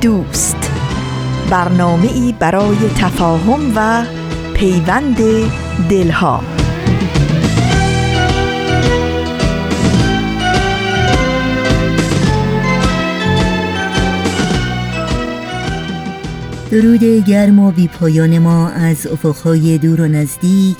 دوست. برنامه ای برای تفاهم و پیوند دلها. درود گرم و بی پایان ما از افقهای دور و نزدیک.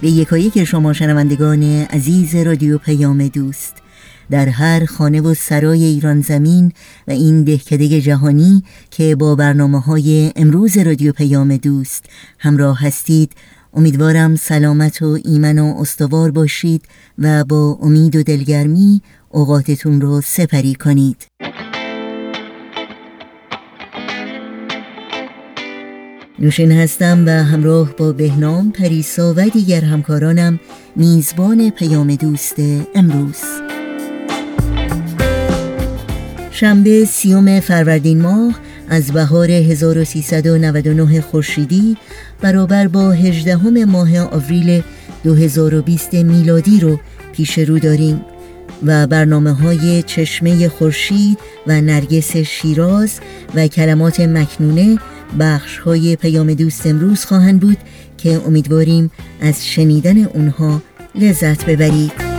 به یکایک شما شنوندگان عزیز رادیو پیام دوست. در هر خانه و سرای ایران زمین و این دهکده جهانی که با برنامه های امروز رادیو پیام دوست همراه هستید امیدوارم سلامت و ایمن و استوار باشید و با امید و دلگرمی اوقاتتون رو سپری کنید. نوشین هستم و همراه با بهنام پریسا و دیگر همکارانم میزبان پیام دوست امروز. شنبه سیوم فروردین ماه از بهار 1399 خورشیدی برابر با 18 ماه آوریل 2020 میلادی رو پیش رو داریم و برنامه های چشمه خورشید و نرگس شیراز و کلمات مکنونه بخش های پیام دوست امروز خواهند بود که امیدواریم از شنیدن اونها لذت ببرید.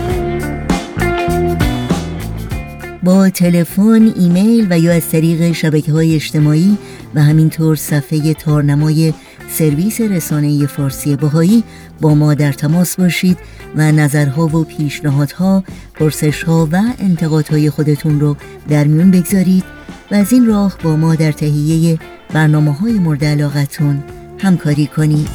با تلفن، ایمیل و یا از طریق شبکه های اجتماعی و همینطور صفحه تارنمای سرویس رسانه فارسی باهایی با ما در تماس باشید و نظرها و پیشنهادها، پرسشها و انتقادهای خودتون رو در میون بگذارید و از این راه با ما در تهیه برنامه های مورد علاقتون همکاری کنید.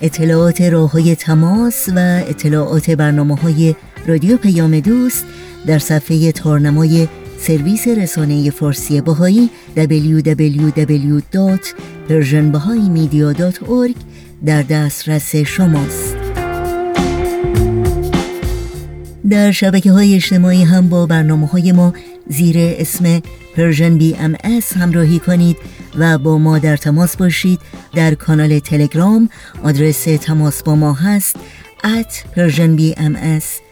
اطلاعات راه های تماس و اطلاعات برنامه های رادیو پیام دوست در صفحه تارنمای سرویس رسانه فارسی باهایی www.persianbahaimedia.org در دسترس شماست. در شبکه های اجتماعی هم با برنامه های ما زیر اسم Persian BM همراهی کنید و با ما در تماس باشید در کانال تلگرام. آدرس تماس با ما هست at persianbms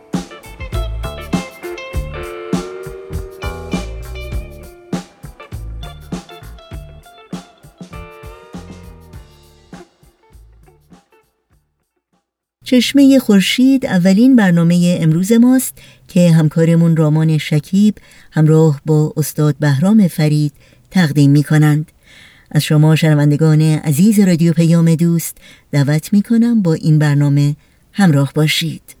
چشمه خورشید اولین برنامه امروز ماست که همکارمون رامان شکیب همراه با استاد بهرام فرید تقدیم می کنند. از شما شنوندگان عزیز رادیو پیام دوست دعوت می کنم با این برنامه همراه باشید.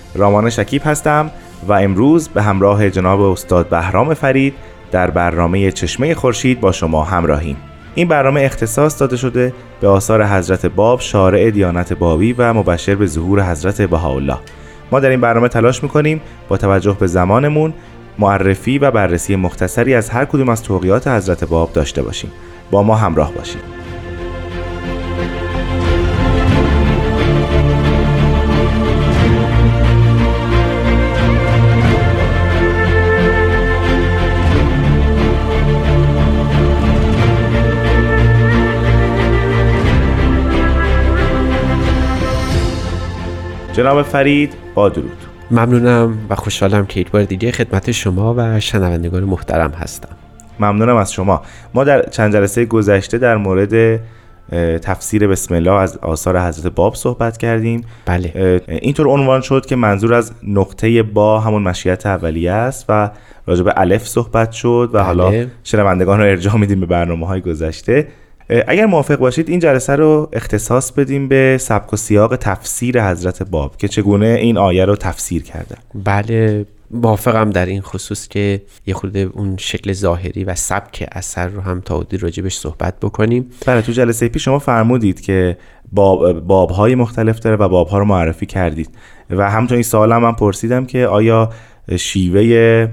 رامان شکیب هستم و امروز به همراه جناب استاد بهرام فرید در برنامه چشمه خورشید با شما همراهیم. این برنامه اختصاص داده شده به آثار حضرت باب شارع دیانت بابی و مبشر به ظهور حضرت بهاءالله. ما در این برنامه تلاش می‌کنیم با توجه به زمانمون معرفی و بررسی مختصری از هر کدوم از توقیات حضرت باب داشته باشیم. با ما همراه باشید. جناب فرید با درود. ممنونم و خوشحالم که یک بار دیگه خدمت شما و شنوندگان محترم هستم. ممنونم از شما. ما در چند جلسه گذشته در مورد تفسیر بسم الله از آثار حضرت باب صحبت کردیم. بله. اینطور عنوان شد که منظور از نقطه با همون مشیت اولیه است و راجع به الف صحبت شد و بله. حالا شنوندگان رو ارجاع میدیم به برنامه های گذشته. اگر موافق باشید این جلسه رو اختصاص بدیم به سبک و سیاق تفسیر حضرت باب که چگونه این آیه رو تفسیر کردن بله موافقم در این خصوص که یه خورده اون شکل ظاهری و سبک اثر رو هم تا حدودی راجبش صحبت بکنیم. بله تو جلسه پیش شما فرمودید که باب بابهای مختلف داره و بابها رو معرفی کردید. و همچنین این سوال هم من پرسیدم که آیا شیوه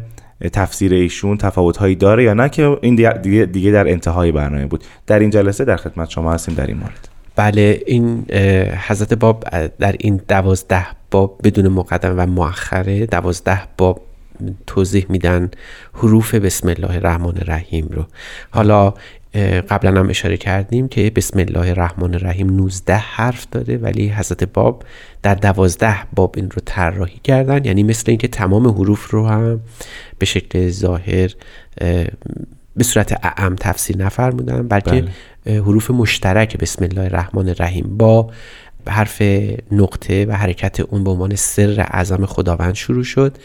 تفسیر ایشون تفاوتهایی داره یا نه که این دیگه, دیگه در انتهای برنامه بود. در این جلسه در خدمت شما هستیم در این مورد. بله این حضرت باب در این دوازده باب بدون مقدم و مؤخره دوازده باب توضیح میدن حروف بسم الله الرحمن الرحیم رو. حالا قبلا هم اشاره کردیم که بسم الله الرحمن الرحیم 19 حرف داره ولی حضرت باب در دوازده باب این رو طراحی کردن یعنی مثل اینکه تمام حروف رو هم به شکل ظاهر به صورت اعم تفسیر نفرمودن بلکه بله. حروف مشترک بسم الله الرحمن الرحیم با حرف نقطه و حرکت اون به عنوان سر اعظم خداوند شروع شد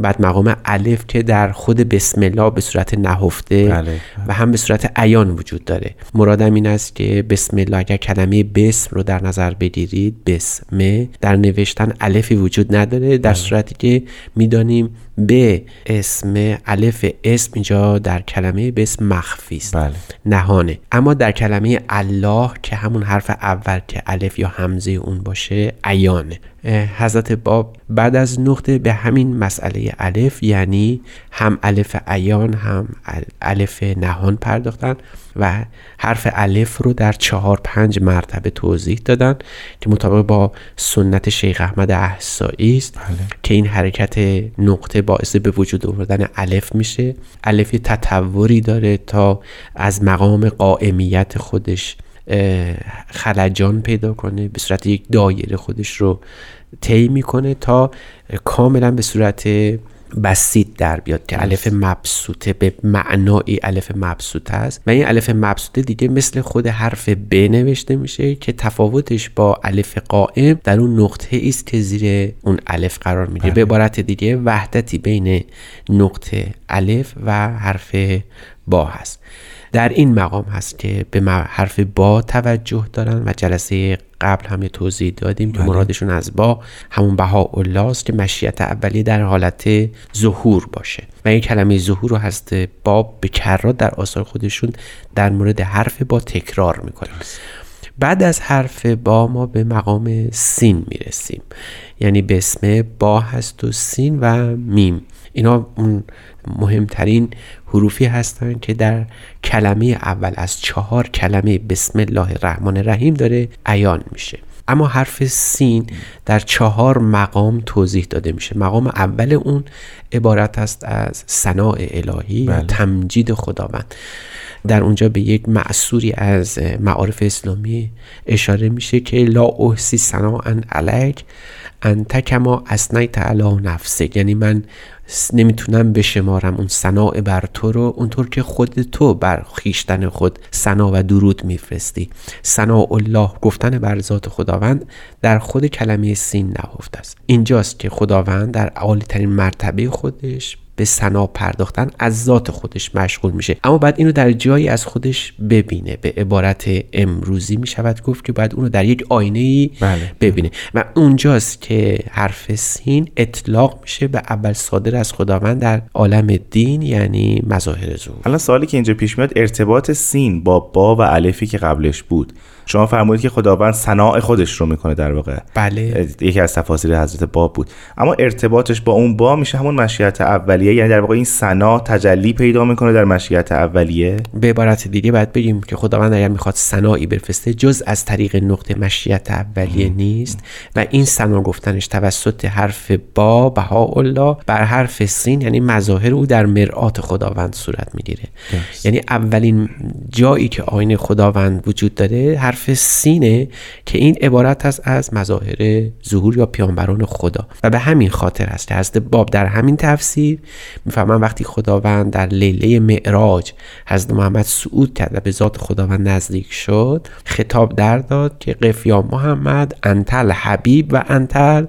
بعد مقام الف که در خود بسم الله به صورت نهفته بله. و هم به صورت عیان وجود داره مرادم این است که بسم الله اگر کلمه بسم رو در نظر بگیرید بسمه در نوشتن الفی وجود نداره در بله. صورتی که می‌دانیم به اسم الف اسم اینجا در کلمه به اسم مخفی است. بله. نهانه. اما در کلمه الله که همون حرف اول که الف یا همزه اون باشه عیانه. حضرت باب بعد از نقطه به همین مسئله الف یعنی هم الف عیان هم الف نهان پرداختن. و حرف الف رو در چهار پنج مرتبه توضیح دادن که مطابق با سنت شیخ احمد احسایی است بله. که این حرکت نقطه باعث به وجود آوردن الف میشه الف تطوری داره تا از مقام قائمیت خودش خلجان پیدا کنه به صورت یک دایره خودش رو طی می‌کنه تا کاملا به صورت بسیط در بیاد که الف مبسوطه به معنای الف مبسوطه است. و این الف مبسوطه دیگه مثل خود حرف ب نوشته میشه که تفاوتش با الف قائم در اون نقطه است که زیر اون الف قرار می‌گیره به عبارت دیگه وحدتی بین نقطه الف و حرف با هست. در این مقام هست که به حرف با توجه دارن و جلسه قبل هم توضیح دادیم که مرادشون از با همون بها است که مشیت اولی در حالت ظهور باشه. و این کلمه ظهور رو هست باب به کرات در آثار خودشون در مورد حرف با تکرار می‌کنه. بعد از حرف با ما به مقام سین می‌رسیم. یعنی به اسم با هست و سین و میم. اینا اون مهمترین حروفی هستند که در کلمه اول از چهار کلمه بسم الله الرحمن الرحیم داره عیان میشه. اما حرف سین در چهار مقام توضیح داده میشه. مقام اول اون عبارت است از ثناء الهی بله. تمجید خداوند. در اونجا به یک معصوری از معارف اسلامی اشاره میشه که لا احسی ثناء علیک انت کما اسنیت علی نفسه یعنی من نمی‌تونم بشمارم اون سنا بر تو رو اونطور که خود تو بر خیشتن خود سنا و درود میفرستی. سنا الله گفتن بر ذات خداوند در خود کلمه سین نهفته است. اینجاست که خداوند در عالی ترین مرتبه خودش به سنا پرداختن از ذات خودش مشغول میشه. اما بعد اینو در جایی از خودش ببینه به عبارت امروزی می‌شود گفت که بعد اونو در یک آینه ای بله. ببینه. و اونجاست که حرف سین اطلاق میشه به اول صادر از خداوند در عالم دین یعنی مظاهر ظهور الان سوالی که اینجا پیش میاد ارتباط سین با با و الفی که قبلش بود شما فرمودید که خداوند صناع خودش رو می‌کنه در واقع. بله. یکی از تفاسیر حضرت باب بود. اما ارتباطش با اون با میشه همون مشیت اولیه یعنی در واقع این سنا تجلی پیدا می‌کنه در مشیت اولیه. به عبارت دیگه باید بگیم که خداوند اگر می‌خواد سنایی بفرسته جز از طریق نقطه مشیت اولیه نیست و این سنا گفتنش توسط حرف با بهاءالله بر حرف سین یعنی مظاهر او در مرآت خداوند صورت می‌گیره. یعنی اولین جایی که آین خداوند وجود داره حرف سینه که این عبارت است از مظاهر ظهور یا پیامبران خدا. و به همین خاطر است که حضرت باب در همین تفسیر می‌فهمن وقتی خداوند در لیله معراج حضرت محمد صعود کرد و به ذات خداوند نزدیک شد خطاب در داد که قف یا محمد انتل حبیب و انتل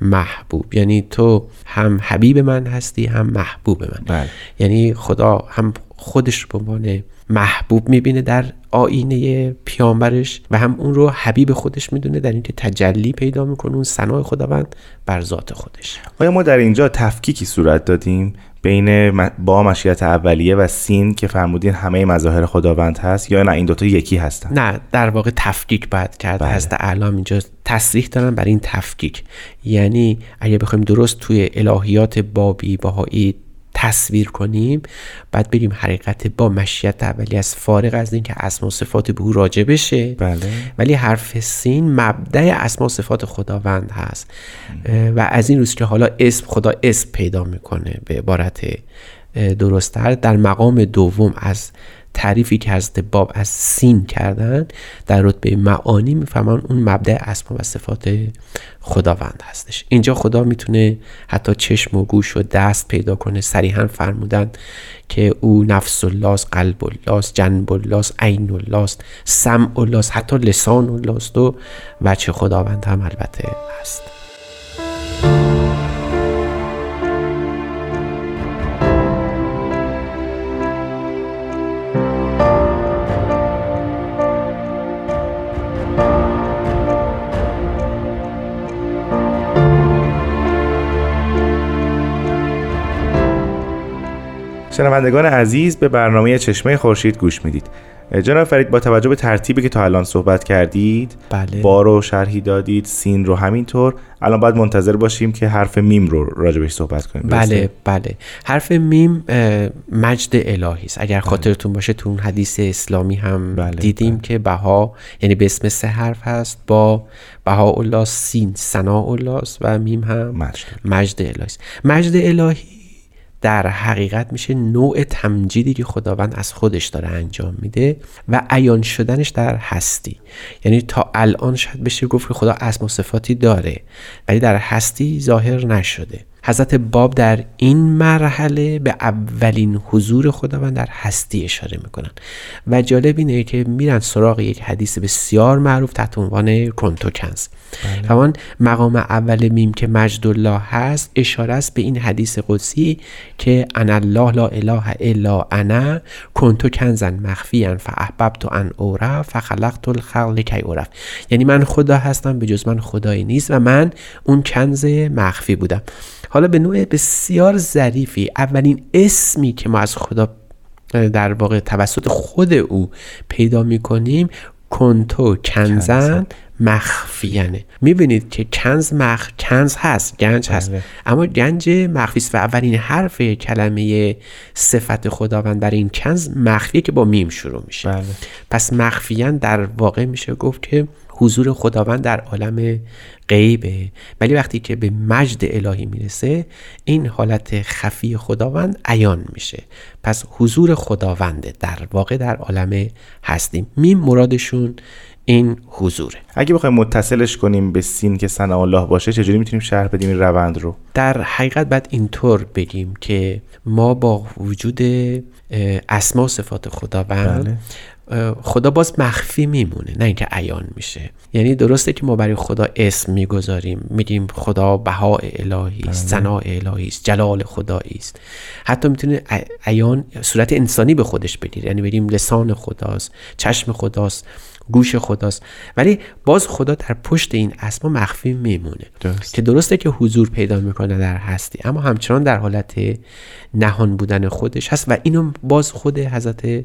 محبوب یعنی تو هم حبیب من هستی هم محبوب من. بله. یعنی خدا هم خودش رو به عنوان محبوب می‌بینه در آینه پیامبرش و هم اون رو حبیب خودش می‌دونه در اینکه تجلی پیدا می‌کنه اون سنای خداوند بر ذات خودش. آیا ما در اینجا تفکیکی صورت دادیم بین با مشیت اولیه و سین که فرمودین همه مظاهر خداوند هست یا نه؟ این دوتا یکی هستن؟ نه در واقع تفکیک باید کرد. بله. حضرت اعلام اینجا تصریح دارن بر این تفکیک. یعنی اگه بخوایم درست توی الهیات بابی باهایی تصویر کنیم بعد بریم حقیقت با مشیت اولی از فارغ از اینکه اسما و صفات به او راجع بشه. بله. ولی حرف سین مبدع اسما و صفات خداوند هست. و از این روز که حالا اسم خدا اسم پیدا می‌کنه به عبارت درستتر در مقام دوم از تعریفی که حضرت باب از سین کردن در رتبه معانی می‌فهمن اون مبدع اسما و صفات خداوند هستش. اینجا خدا می‌تونه حتی چشم و گوش و دست پیدا کنه صریحا فرمودن که او نفس الله قلب الله جنب الله عین الله سمع الله حتی لسان الله و وجه خداوند هم البته هست. شنوندگان عزیز به برنامه چشمه خورشید گوش می‌دید. جناب فرید با توجه به ترتیبی که تا الان صحبت کردید بله. با رو شرحی دادید سین رو همینطور. الان باید منتظر باشیم که حرف میم رو راجبش صحبت کنیم. بله؟ بله. حرف میم مجد الهی است. اگر خاطرتون باشه تو اون حدیث اسلامی هم بله، دیدیم که بها یعنی به اسم سه حرف هست. با بها الله سین سنا الله و میم هم مجد. مجد الهی است. مجد الهی در حقیقت میشه نوع تمجیدی که خداوند از خودش داره انجام میده و عیان شدنش در هستی. یعنی تا الان شاید بشه گفت که خدا اسم و صفاتی داره ولی در هستی ظاهر نشده. حضرت باب در این مرحله به اولین حضور خداوند در هستی اشاره می‌کنن. و جالب اینه که میرن سراغ یک حدیث بسیار معروف تحت عنوان کنتو کنز همان مقام اول میم که مجد الله هست اشاره است به این حدیث قدسی که انا الله لا اله الا انا کنتو کنزن مخفیا فاحببت ان اورف فخلقت الخلق لکی اورف یعنی من خدا هستم به جز من خدایی نیست و من اون کنز مخفی بودم. حالا به نوع بسیار ظریفی اولین اسمی که ما از خدا در واقع توسط خود او پیدا می‌کنیم کنتو کنزن مخفیانه می‌بینید که کنز مخ کنز هست گنج هست بله. اما گنج مخفی است و اولین حرف کلمه صفت خداوند در این کنز مخفیه که با میم شروع میشه بله. پس مخفیان در واقع میشه گفت که حضور خداوند در عالم غیبه. ولی وقتی که به مجد الهی می‌رسه این حالت خفی خداوند عیان میشه. پس حضور خداونده در واقع در عالم هستیم. میم مرادشون این حضوره. اگه بخوایم متصلش کنیم به سین که ثنا الله باشه چجوری می‌تونیم شرح بدیم این روند رو؟ در حقیقت باید اینطور بگیم که ما با وجود اسما و صفات خداوند بله. خدا باز مخفی میمونه نه اینکه عیان میشه. یعنی درسته که ما برای خدا اسم می‌گذاریم میگیم خدا بها الهی است ثنا الهی است جلال خدایی است. حتی می‌تونه عیان صورت انسانی به خودش بگیره. یعنی بگیم لسان خداست چشم خداست. گوش خداست. ولی باز خدا در پشت این اسما مخفی میمونه. درست. که درسته که حضور پیدا می‌کنه در هستی اما همچنان در حالت نهان بودن خودش هست و اینو باز خود حضرت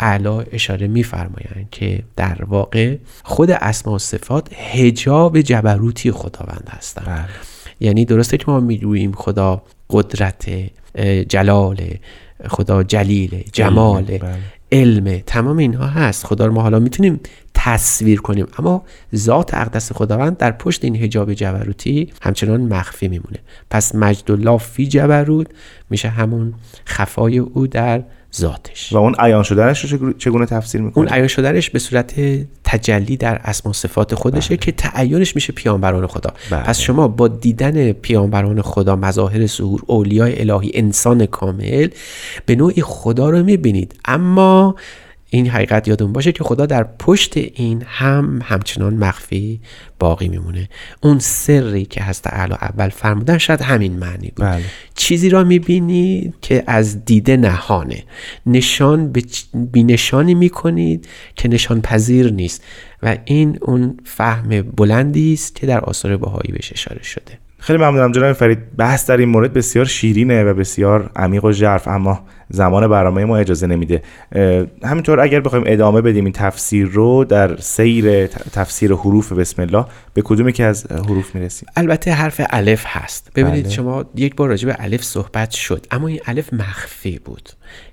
اعلی اشاره میفرمایند که در واقع خود اسما و صفات هجاب جبروتی خداوند هستند. بله. یعنی درسته که ما می‌گوییم خدا قدرت جلال خدا جلیل جمال. بله. علم. تمام اینها هست. خدا رو ما حالا می‌تونیم تصویر کنیم. اما ذات اقدس خداوند در پشت این حجاب جبروتی همچنان مخفی میمونه. پس مجد الله فی جبروت میشه همون خفای او در ذاتش. و اون عیان شدنش رو چگونه- تفسیر می‌کنه؟ اون عیان شدنش به صورت تجلی در اسما و صفات خودشه که تعینش میشه پیامبران خدا. بله. پس شما با دیدن پیامبران خدا مظاهر ظهور اولیای الهی انسان کامل به نوعی خدا رو می‌بینید. اما این حقیقت یادون باشه که خدا در پشت این هم همچنان مخفی باقی میمونه. اون سری که هست اعلی اول فرمودن شاید همین معنی بود. بله. چیزی را می‌بینید که از دیده نهانه. نشان به بی نشانی می‌کنید که نشان پذیر نیست. و این اون فهم بلندی است که در آثار بهایی بهش اشاره شده. خیلی ممنونم جناب فرید. بحث در این مورد بسیار شیرینه و بسیار عمیق و ژرف اما زمان برنامه ما اجازه نمیده. همینطور اگر بخوایم ادامه بدیم این تفسیر رو در سیر تفسیر حروف بسم الله به کدومی که از حروف می‌رسیم؟ البته حرف الف هست. ببینید بله. شما یک بار راجع به الف صحبت شد اما این الف مخفی بود.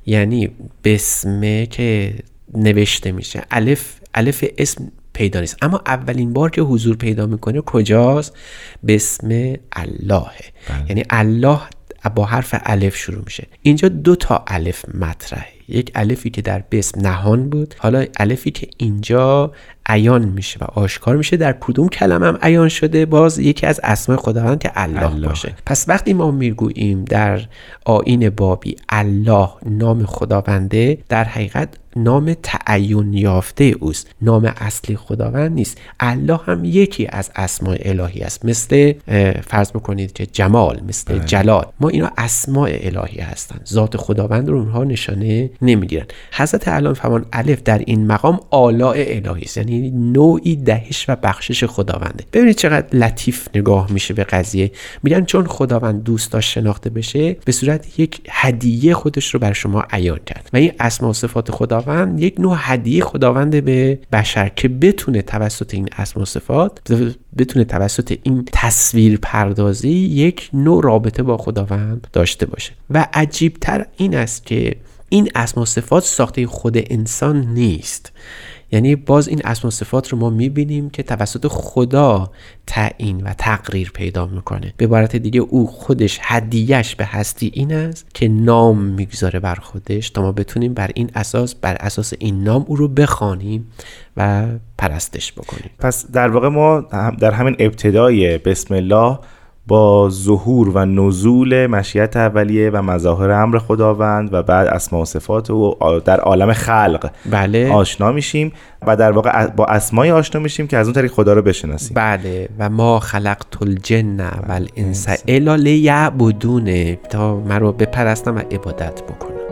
یعنی بسمه که نوشته میشه. الف الف اسم پیدا نیست. اما اولین بار که حضور پیدا می‌کنه کجاست؟ بسم اللهه یعنی الله با حرف الف شروع میشه. اینجا دو تا الف مطرحه. یک الفی که در بسم نهان بود. حالا الفی که اینجا عیان میشه و آشکار میشه. در کدوم کلمه هم عیان شده. باز یکی از اسماء خداوند که الله, الله. باشه. پس وقتی ما می‌گوییم در آین بابی الله نام خداونده در حقیقت نام تعین یافته اوست. نام اصلی خداوند نیست. الله هم یکی از اسماء الهی است. مثل فرض بکنید که جمال مثل جلال. ما اینا اسماء الهی هستند ذات خداوند رو اونها نشانه نمی‌گیرن. حضرت علام فرمان الف در این مقام آلاء الهی است. یعنی نوعی دهش و بخشش خداونده. ببینید چقدر لطیف نگاه میشه به قضیه. میگن چون خداوند دوست داشت شناخته بشه به صورت یک هدیه خودش رو بر شما عیان کرد. و این اسما و صفات خداوند یک نوع هدیه خداوند به بشر که بتونه توسط این اسما و صفات بتونه توسط این تصویر پردازی یک نوع رابطه با خداوند داشته باشه. و عجیبتر این است که این اسما و صفات ساخته خود انسان نیست. یعنی باز این اسم و صفات رو ما می‌بینیم که توسط خدا تعیین و تقریر پیدا می‌کنه. به عبارت دیگه او خودش هدیهش به هستی این است که نام می‌گذاره بر خودش. تا ما بتونیم بر این اساس بر اساس این نام او رو بخوانیم و پرستش بکنیم. پس در واقع ما در همین ابتدای بسم الله با ظهور و نزول مشیت اولیه و مظاهر امر خداوند و بعد اسما و صفات و در عالم خلق بله. آشنا میشیم و در واقع با اسمای آشنا میشیم که از اون طریق خدا رو بشناسیم. بله. و ما خلقت الجن و الانس الا لیعبدونه تا من رو بپرستم و عبادت بکنم.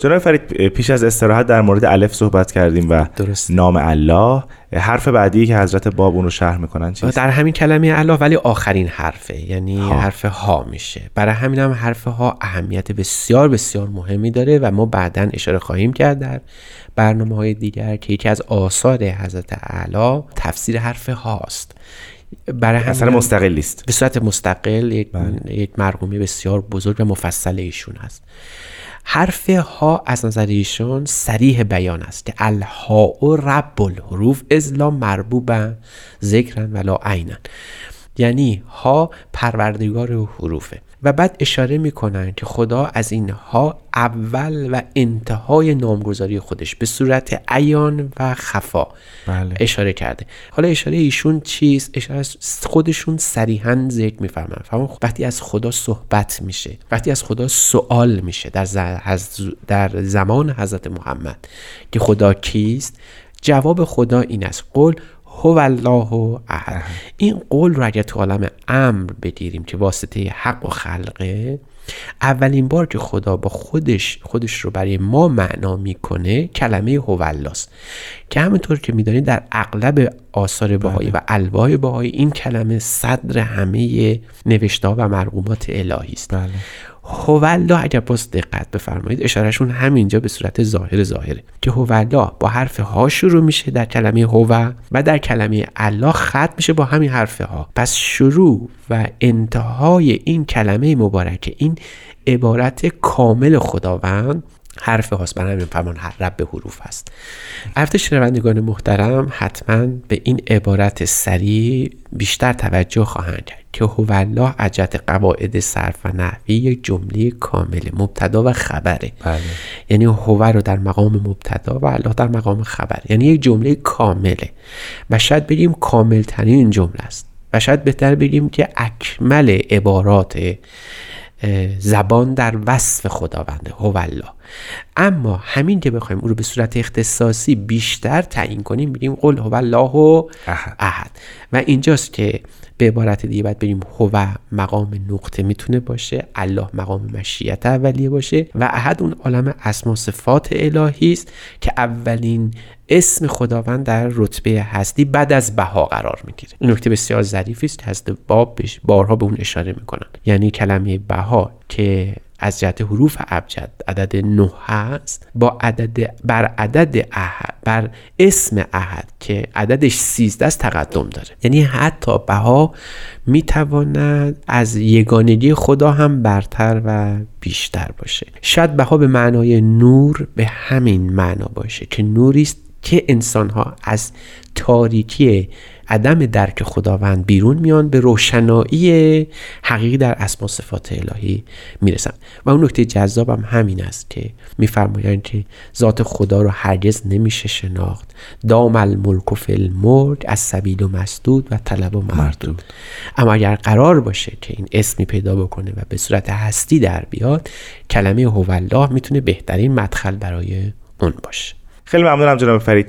جناب فرید پیش از استراحت در مورد الف صحبت کردیم و درست. نام الله. حرف بعدی که حضرت باب اون رو شرح می‌کنن چیست؟ در همین کلمه الله ولی آخرین حرفه. یعنی ها. حرف ها میشه. برای همین هم حرف ها اهمیت بسیار بسیار مهمی داره و ما بعدا اشاره خواهیم کرد در برنامه های دیگر که یکی از آثار حضرت اعلی تفسیر حرف هاست. برای هم- مستقلی است به صورت مستقل یک, یک مرحومی بسیار بزرگ و مفصل ایشون هست. حرف ها از نظر ایشون سریح بیان است که الها و رب الحروف ازلا مربوبا ذکرن ولا عینا یعنی ها پروردگار حروفه. و بعد اشاره می‌کنن که خدا از این ها اول و انتهای نامگذاری خودش به صورت عیان و خفا بله. اشاره کرده. حالا اشاره ایشون چیست؟ اشاره از خودشون صریحا ذکر میفرمن. فهم وقتی از خدا صحبت میشه وقتی از خدا سوال میشه در, ز- در زمان حضرت محمد که خدا کیست جواب خدا این است. قول هو الله احد. این قول رو اگر تو عالم امر بگیریم که واسطه حق و خلقه اولین بار که خدا با خودش خودش رو برای ما معنا می‌کنه کلمه هولاست که همونطور که می‌دانید در اغلب آثار بهایی و الواح بهایی این کلمه صدر همه نوشته و مرقومات الهی است. بله. هولا اگر باز دقت بفرمایید اشارهشون همینجا به صورت ظاهر ظاهره که هولا با حرف ها شروع میشه در کلمه هو و در کلمه الله ختم میشه با همین حرف ها. پس شروع و انتهای این کلمه مبارکه این عبارت کامل خداوند حرف هاست برای همین فرمان رب به حروف هست البته شنوندگان محترم حتما به این عبارت سریع بیشتر توجه خواهند کرد که هو الله عجت قواعد صرف و نحوی یک جمله کامل مبتدا و خبره. بله. یعنی هو رو در مقام مبتدا و الله در مقام خبر. یعنی یک جمله کامله. و شاید بگیم کامل ترین جمله است. و شاید بهتر بگیم که اکمل عبارات زبان در وصف خداونده هو الله اما همین که بخوایم او رو به صورت اختصاصی بیشتر تعیین کنیم میگیم قل هو الله احد. احد و اینجاست که به عبارت دیگه باید بریم هو مقام نقطه می‌تونه باشه الله مقام مشیت اولیه باشه و احد اون عالم اسما صفات الهی است که اولین اسم خداوند در رتبه هستی بعد از بها قرار می‌گیره. این نکته بسیار ظریفی است که هست باب بارها به اون اشاره می‌کنن. یعنی کلمه بها که از جهت حروف ابجد عدد نه هست با عدد بر عدد احد بر اسم احد که عددش 13 است تقدم داره. یعنی حتی بها می‌تواند از یگانگی خدا هم برتر و بیشتر باشه. شاید بها به معنای نور به همین معنا باشه که نوری است که انسان ها از تاریکی عدم درک خداوند بیرون میان به روشنایی حقیقی در اسما صفات الهی می‌رسن. و اون نکته جذابم همین است که میفرمایند که ذات خدا رو هرگز نمیشه شناخت. دام الملک و الملک از سبیل و مسدود و طلب و مردود. اما اگر قرار باشه که این اسمی پیدا بکنه و به صورت هستی در بیاد کلمه هوالله می‌تونه بهترین مدخل برای اون باشه. خیلی ممنونم جناب فرید.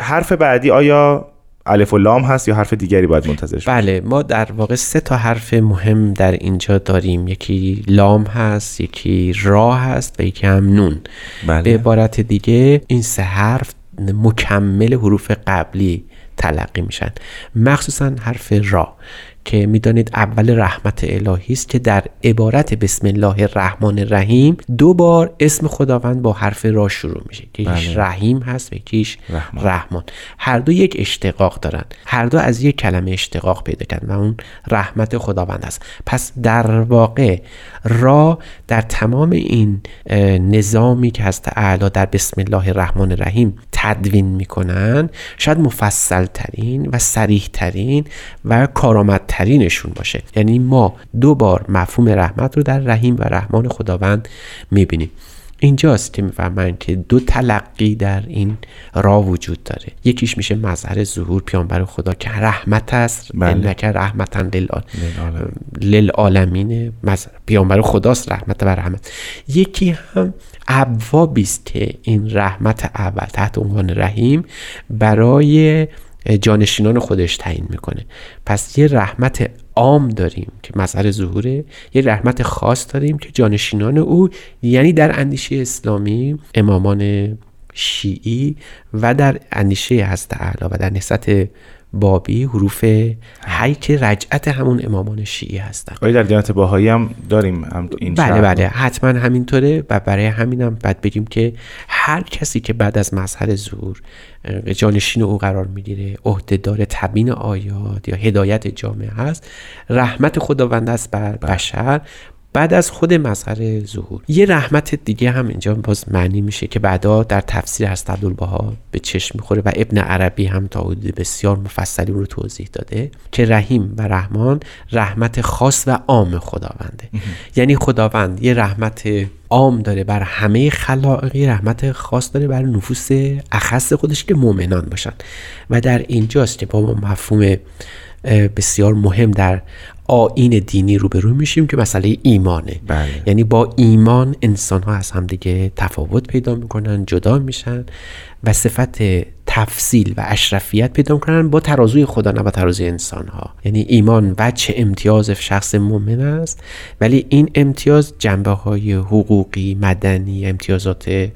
حرف بعدی آیا الف و لام هست یا حرف دیگری باید منتظرش بله ما در واقع سه تا حرف مهم در اینجا داریم. یکی لام هست یکی را هست و یکی هم نون. بله. به عبارت دیگه این سه حرف مکمل حروف قبلی تلقی میشن. مخصوصا حرف را. که می‌دانید اول رحمت الهی است که در عبارت بسم الله الرحمن الرحیم دو بار اسم خداوند با حرف را شروع میشه که یکیش بله. رحیم هست و یکیش رحمان. رحمان. هر دو یک اشتقاق دارن هر دو از یک کلمه اشتقاق پیدا کردن و اون رحمت خداوند است پس در واقع را در تمام این نظامی که هست اعلا در بسم الله الرحمن الرحیم تدوین می‌کنن شاید مفصل ترین و سریح ترین و کارآمدترینشون باشه. یعنی ما دو بار مفهوم رحمت رو در رحیم و رحمان خداوند می‌بینیم. اینجاست که می‌فهمن که دو تلقی در این را وجود داره. یکیش میشه مظهر ظهور پیامبر خدا که رحمت است. بله. انک رحمتا للعالمین. پیامبر خداست رحمت و رحمت. یکی هم ابوابی است که این رحمت اول تحت عنوان رحیم برای جانشینان خودش تعیین می‌کنه. پس یه رحمت عام داریم که مظهر ظهوره یه رحمت خاص داریم که جانشینان او یعنی در اندیشه اسلامی امامان شیعی و در اندیشه هست اعلی و در نسبت بابی حروف حی که رجعت همون امامان شیعی هستن. آیا در دیانت باهایی هم داریم هم این بله؟ بله. حتما همینطوره و برای همینم باید بگیم که هر کسی که بعد از مظهر زور جانشین او قرار می‌گیره عهدهدار تبیین آیات یا هدایت جامعه هست رحمت خداوند است بر بشر بعد از خود مظهر ظهور یه رحمت دیگه هم اینجا باز معنی میشه که بعدا در تفسیر هست عبدالبها به چشم می‌خوره و ابن عربی هم تا حدود بسیار مفصلی رو توضیح داده که رحیم و رحمان رحمت خاص و عام خداونده. یعنی خداوند یه رحمت عام داره بر همه خلائق یه رحمت خاص داره بر نفوس اخص خودش که مؤمنان باشن. و در اینجاست که با مفهوم بسیار مهم در آین دینی روبرو میشیم که مسئله ایمانه. بله. یعنی با ایمان انسان ها از همدیگه تفاوت پیدا می‌کنن جدا میشن و صفت تفصیل و اشرفیت پیدا کنن با ترازوی خدا نه با ترازوی انسان ها یعنی ایمان وجه امتیاز شخص مؤمن است؟ ولی این امتیاز جنبه های حقوقی مدنی امتیازات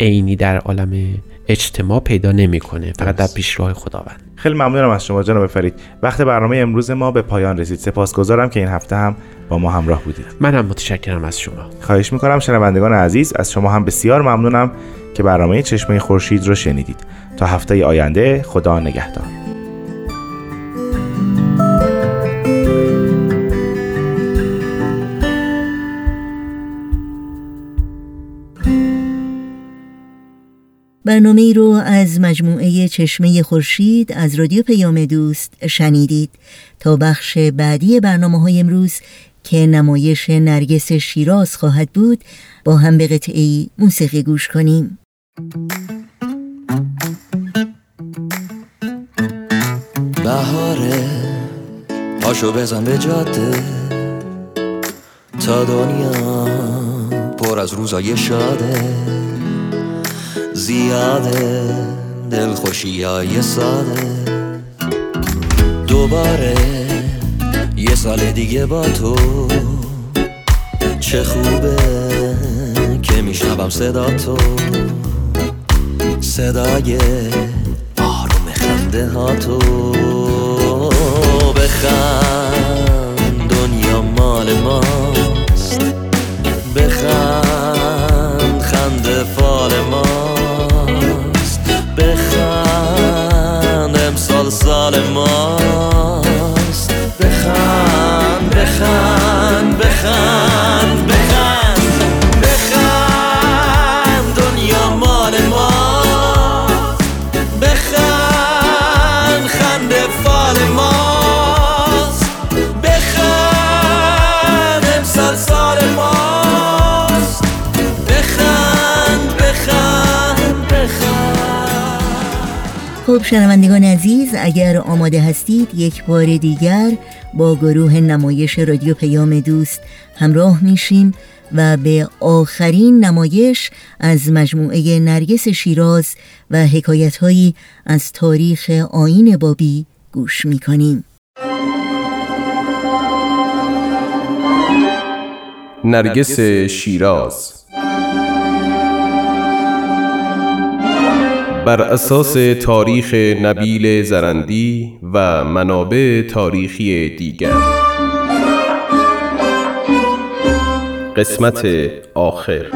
عینی در عالم اجتماع پیدا نمی‌کنه فقط در پیشراه خداوند. خیلی ممنونم از شما جناب فرید. وقت برنامه امروز ما به پایان رسید. سپاسگزارم که این هفته هم با ما همراه بودید. من هم متشکرم از شما. خواهش می‌کنم شنوندگان عزیز از شما هم بسیار ممنونم که برنامه چشمه خورشید رو شنیدید. تا هفته آینده خدا نگهدار. برنامه رو از مجموعه چشمه خورشید از رادیو پیام دوست شنیدید. تا بخش بعدی برنامه های امروز که نمایش نرگس شیراز خواهد بود با هم به قطعه موسیقی گوش کنیم. بهاره پاشو بزن به جاده. تا دنیا پر از روزای شاده. زیاده دلخوشی های ساده. دوباره یه سال دیگه با تو. چه خوبه که میشنوم صدا تو. صدای آروم خنده ها تو. بخند. امسال سال ماست خب شنوندگان عزیز اگر آماده هستید یک بار دیگر با گروه نمایش رادیو پیام دوست همراه میشیم و به آخرین نمایش از مجموعه نرگس شیراز و حکایتهایی از تاریخ آین بابی گوش می‌کنیم. نرگس شیراز بر اساس تاریخ نبیل زرندی و منابع تاریخی دیگر. قسمت آخر.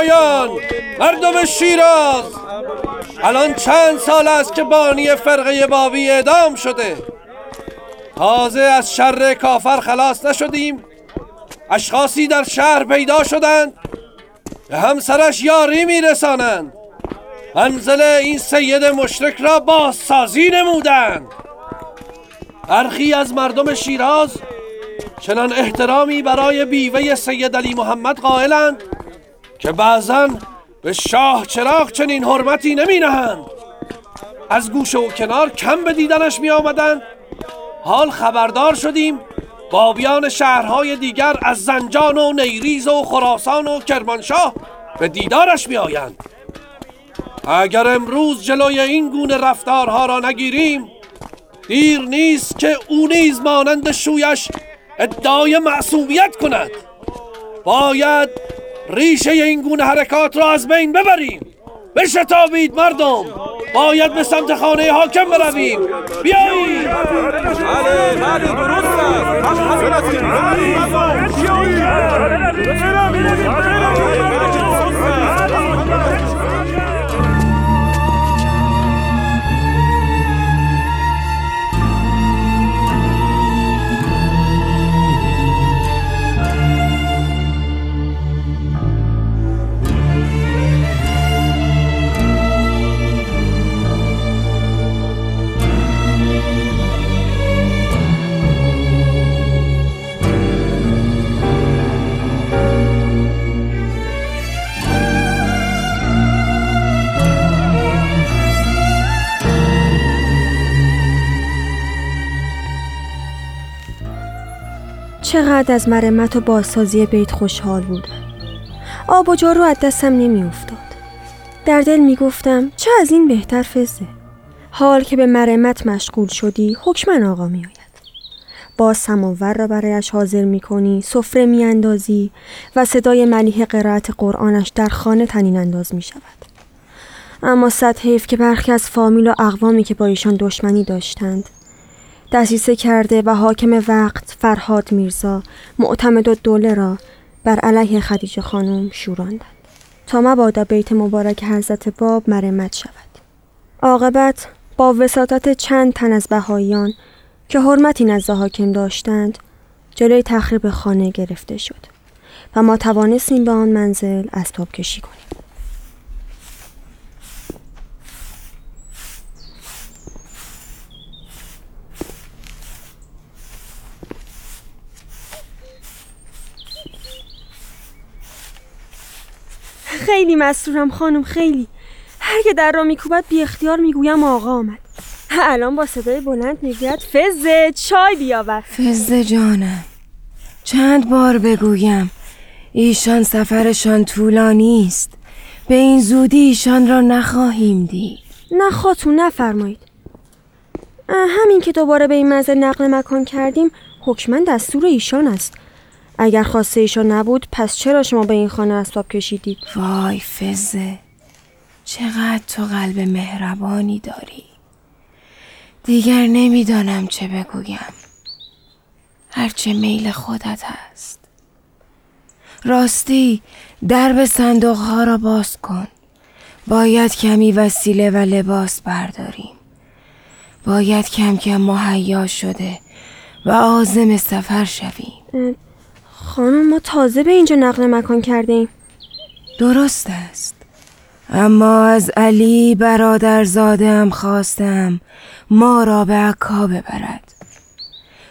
آقایان مردم شیراز. الان چند سال است که بانی فرقه بابی اعدام شده. تازه از شر کافر خلاص نشدیم. اشخاصی در شهر پیدا شدند. به همسرش یاری میرسانند. منزل این سید مشرک را بازسازی نمودند. برخی از مردم شیراز چنان احترامی برای بیوه سید علی محمد قائلند. که بعضا به شاه چراغ چنین حرمتی نمی نهند از گوشه و کنار کم به دیدنش می آمدند حال خبردار شدیم بابیان شهرهای دیگر از زنجان و نیریز و خراسان و کرمانشاه به دیدارش می آیند اگر امروز جلوی این گونه رفتارها را نگیریم دیر نیست که او نیز مانند شویش ادعای معصومیت کند. باید ریشه این گونه حرکات را از بین ببریم بشتابید مردم باید به سمت خانه حاکم برویم بیایید بله چقدر از مرمت و بازسازی بیت خوشحال بودم آب و جارو از دستم نمی افتاد در دل می گفتم چه از این بهتر فزه حال که به مرمت مشغول شدی حکمن آقا می آید با سماور را برایش حاضر می کنی سفره می اندازی و صدای ملیح قرائت قرآنش در خانه تنین انداز می شود اما صد حیف که برخی از فامیل و اقوامی که با ایشان دشمنی داشتند دسیسه کرده و حاکم وقت فرهاد میرزا معتمد و دوله را بر علیه خدیجه خانم شوراندند تا مبادا بیت مبارک حضرت باب مرمت شود. عاقبت با وساطت چند تن از بهاییان که حرمتی نزد حاکم داشتند جلوی تخریب خانه گرفته شد و ما توانستیم به آن منزل اسباب کشی کنیم. خیلی مسرورم خانم خیلی. هر که در را میکوبد بی اختیار می‌گویم آقا آمد. الان با صدای بلند می‌گوید فزه چای بیاور. فزه جانم. چند بار بگویم ایشان سفرشان طولانی است. به این زودی ایشان را نخواهیم دید. نه خاتون نفرمایید. همین که دوباره به این منزل نقل مکان کردیم حکما دستور ایشان است. اگر خواسته ایشان نبود پس چرا شما به این خانه اسباب کشیدید؟ وای فزه. چقدر تو قلب مهربانی داری. دیگر نمی‌دانم چه بگویم. هرچه میل خودت هست. راستی درب صندوق ها را باز کن. باید کمی وسیله و لباس برداریم. باید کم کم مهیا شده و آزم سفر شویم. خانم ما تازه به اینجا نقل مکان کرده ایم درست است. اما از علی برادرزادم خواستم ما را به عکا ببرد.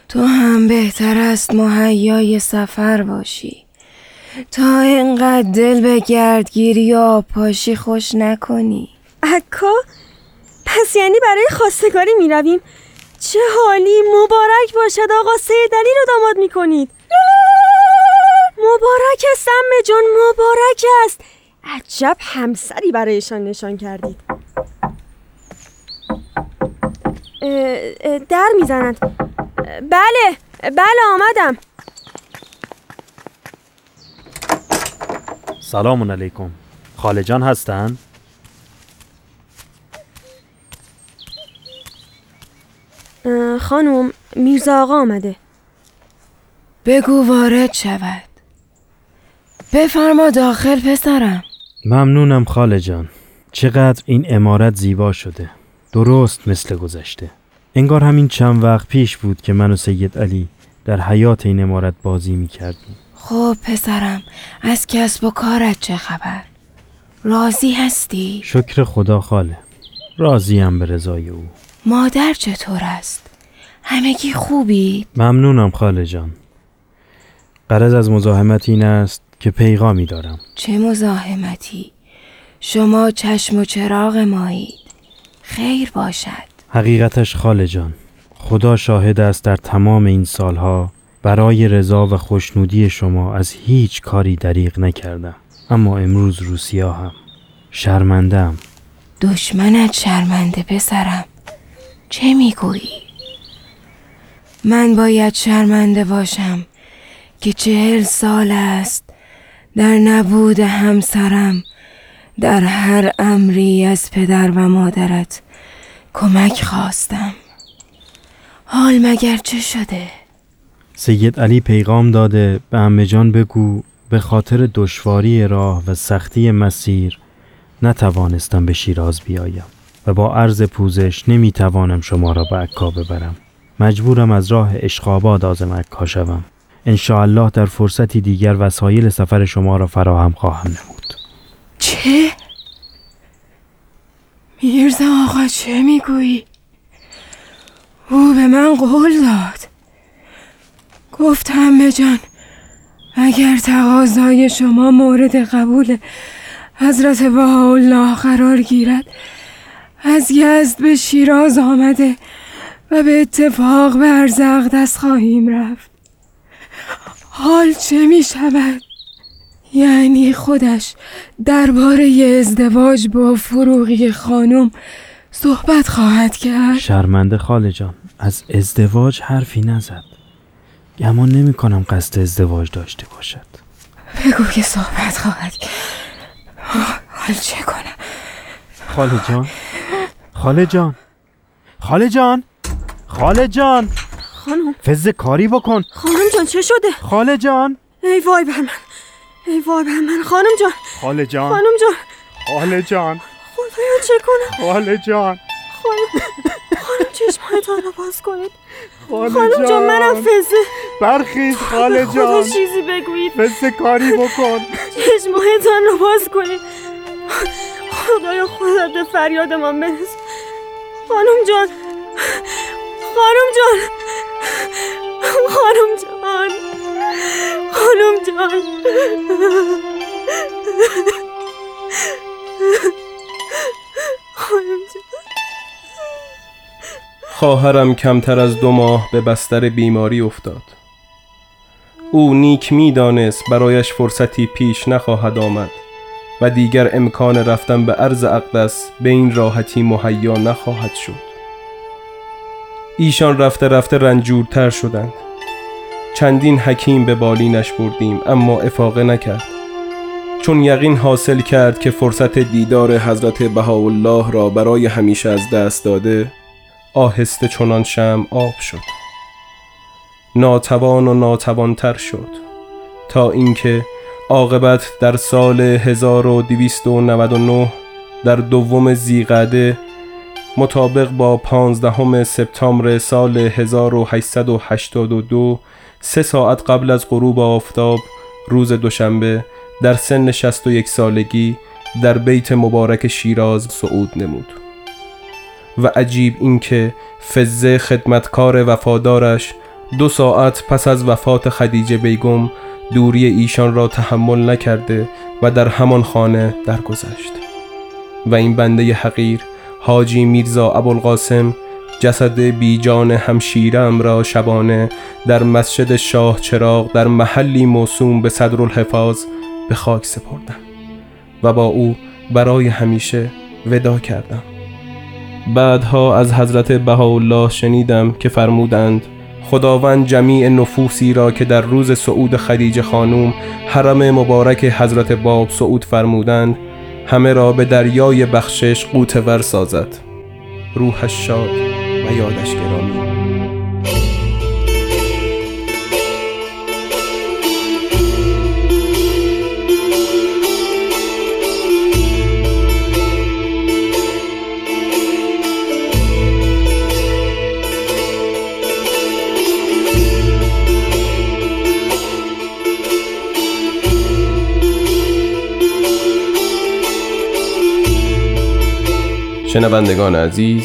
تو هم بهتر است مهیای سفر باشی. تا اینقدر دل به گردگیری و پاشی خوش نکنی. عکا؟ پس یعنی برای خواستگاری می رویم چه حالی مبارک باشد آقا سید علی رو داماد می کنید مبارک سم جان مبارک است. عجب همسری برایشان نشان کردید. در می‌زنند بله بله آمدم. سلام علیکم. خاله جان هستن؟ خانم میرزا آقا آمده. بگو وارد شود. بفرما داخل پسرم ممنونم خاله جان چقدر این امارت زیبا شده درست مثل گذشته انگار همین چند وقت پیش بود که من و سید علی در حیات این امارت بازی می کردیم خب پسرم از کسب و کارت چه خبر؟ راضی هستی؟ شکر خدا خاله راضیم به رضای او مادر چطور است؟ همگی خوبی؟ ممنونم خاله جان قرض از مزاحمت این است که پیغامی دارم. چه مزاحمتی؟ شما چشم و چراغ مایید خیر باشد. حقیقتش خاله جان خدا شاهد است در تمام این سالها برای رضا و خوشنودی شما از هیچ کاری دریغ نکردم. اما امروز روسیا هم شرمندم دشمنت شرمنده پسرم. چه می‌گویی؟ من باید شرمنده باشم که چهل سال است در نبود همسرم در هر امری از پدر و مادرت کمک خواستم. حال مگر چه شده؟ سید علی پیغام داده به امه جان بگو به خاطر دشواری راه و سختی مسیر نتوانستم به شیراز بیایم و با عرض پوزش نمی‌توانم شما را به عکا ببرم. مجبورم از راه اشقاباد آزم عکا شوم. الله در فرصتی دیگر وسایل سفر شما را فراهم خواهم نمود چه؟ میرزا آقا چه می‌گویی؟ او به من قول داد گفت همه جان اگر تقاضای شما مورد قبول حضرت الله قرار گیرد از یزد به شیراز آمده و به اتفاق به ارزق دست خواهیم رفت حال چه می شود؟ یعنی خودش درباره ازدواج با فروغی خانم صحبت خواهد کرد؟ شرمنده خاله جان از ازدواج حرفی نزد. گمان نمی کنم قصد ازدواج داشته باشد. بگو که صحبت خواهد کرد. حال چه کنم؟ خاله جان خاله جان خاله جان خاله جان. خانم. فز کاری بکن. خانم جان چه شده؟ خاله جان. ای وای بر من. ای وای بر من. خانم جان. خاله جان. خانم جان. خاله جان. خدایا چه کنم؟ خاله جان. خانم. خانم چشمایتان رو باز کنید. خانم جان منم فزه. برخیز خاله خدا جان. چیزی بگویید. فز کاری بکن. چشمایتان رو باز کنید. خدایا خودت به فریاد من برس خانم جان. خانم جان. خانم جان. خانم جان. خانم جان. خواهرم کمتر از دو ماه به بستر بیماری افتاد. او نیک می دانست برایش فرصتی پیش نخواهد آمد و دیگر امکان رفتن به عرض اقدس به این راحتی مهیا نخواهد شد. ایشان رفته رفته رنجورتر شدند. چندین حکیم به بالینش بردیم اما افاقه نکرد. چون یقین حاصل کرد که فرصت دیدار حضرت بهاءالله را برای همیشه از دست داده آهسته چنان شم آب شد. ناتوان و ناتوانتر شد. تا اینکه عاقبت در سال 1299 در دوم زیقعده مطابق با پانزدهم سپتامبر سال 1882 سه ساعت قبل از غروب آفتاب روز دوشنبه در سن 61 سالگی در بیت مبارک شیراز صعود نمود. و عجیب اینکه فزه خدمتکار وفادارش دو ساعت پس از وفات خدیجه بیگم دوری ایشان را تحمل نکرده و در همان خانه درگذشت. و این بنده حقیر حاجی میرزا ابوالقاسم جسد بیجان همشیرم را شبانه در مسجد شاه چراغ در محلی موسوم به صدرالحفاظ به خاک سپردم و با او برای همیشه ودا کردم. بعدها از حضرت بهاءالله شنیدم که فرمودند خداوند جمیع نفوسی را که در روز صعود خدیجه خانوم حرم مبارک حضرت باب صعود فرمودند همه را به دریای بخشش قوتور سازد. روحش شاد و یادش گرامی. شنوندگان عزیز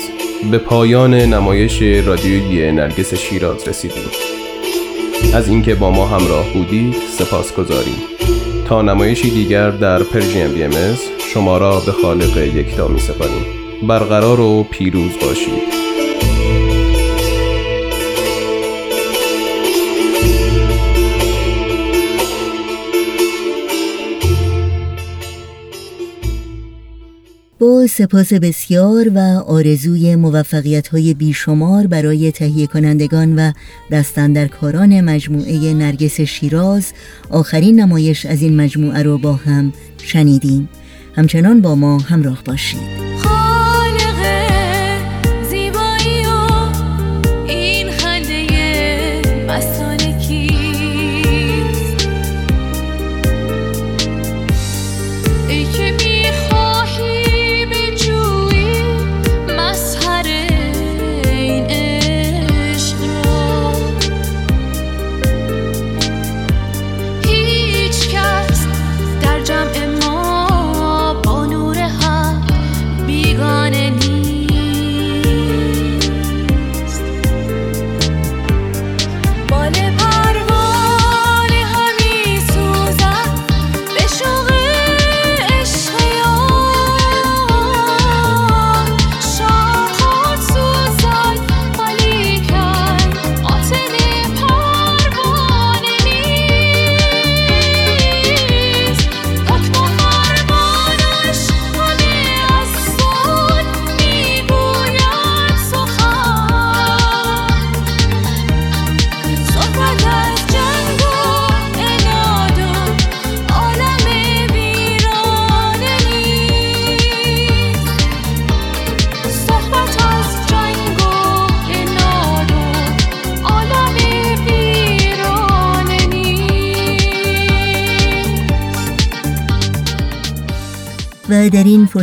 به پایان نمایش رادیویی نرگس شیراز رسیدیم. از اینکه با ما همراه بودید سپاس گذاریم تا نمایشی دیگر در پرژیم بی ام شما را به خالق یکتا می سپاریم برقرار و پیروز باشید. سپاس بسیار و آرزوی موفقیت های بیشمار برای تهیه کنندگان و دستندرکاران مجموعه نرگس شیراز. آخرین نمایش از این مجموعه رو با هم شنیدیم. همچنان با ما همراه باشید.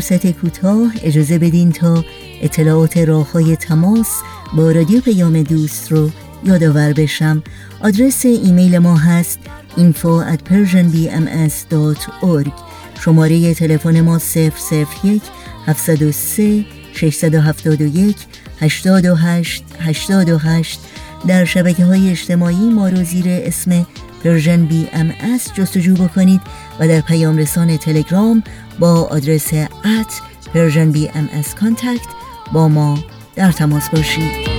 فرصت کوتاه اجازه بدین تا اطلاعات راه های تماس با رادیو پیام دوست رو یادآور بشم. آدرس ایمیل ما هست info at persianbms.org شماره تلفن ما 001 703 671 828 828 در شبکه های اجتماعی ما رو زیر اسم Persian BM جستجو بکنید و در پیام رسان تلگرام با آدرس at Persian BM contact با ما در تماس باشید.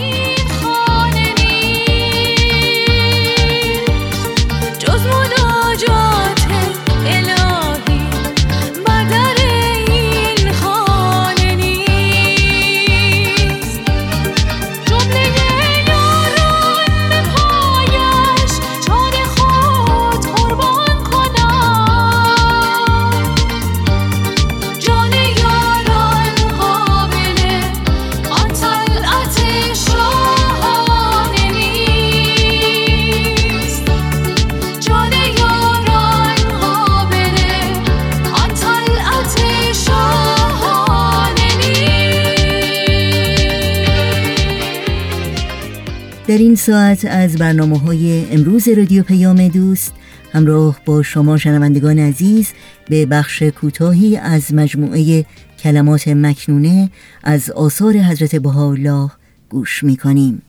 این ساعت از برنامه های امروز رادیو پیام دوست همراه با شما شنوندگان عزیز به بخش کوتاهی از مجموعه کلمات مکنونه از آثار حضرت بهاءالله گوش می کنیم.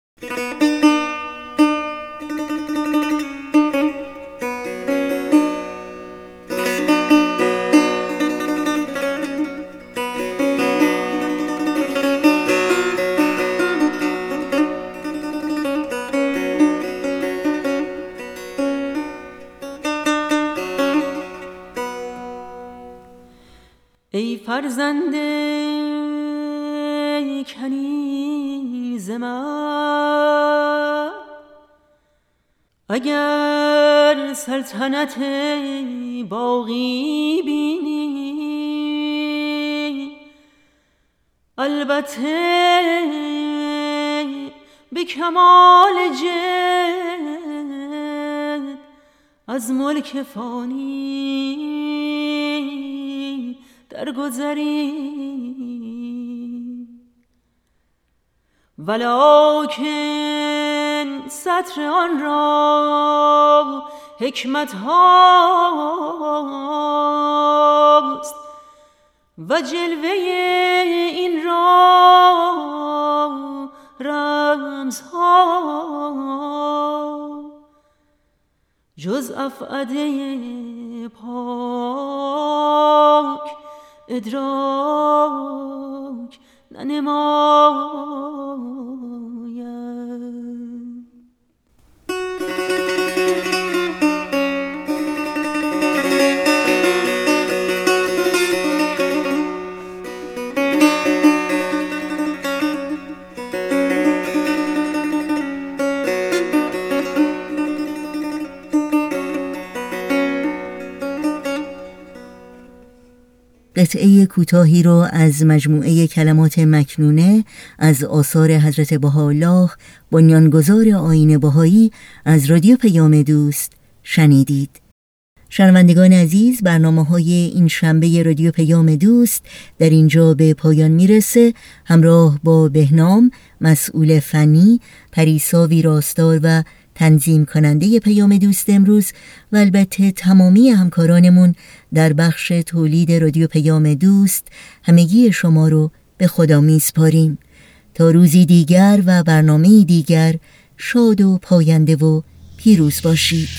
اگر سلطنت باقی بینی البته به کمال جد از ملک فانی. درگذری ولکن سطر آن را حکمت هاست و جلوه این را رمز ها جز افعده پاک ادراک ننماید قطعه کوتاهی را از مجموعه کلمات مکنونه از آثار حضرت بهاءالله بنیانگذار آین بهایی از رادیو پیام دوست شنیدید. شنوندگان عزیز برنامه های این شنبه رادیو پیام دوست در اینجا به پایان می‌رسه. همراه با بهنام مسئول فنی پریسا ویراستار و تنظیم کننده پیام دوست امروز و البته تمامی همکارانمون در بخش تولید رادیو پیام دوست همگی شما رو به خدا میسپاریم. تا روزی دیگر و برنامه دیگر شاد و پاینده و پیروز باشید.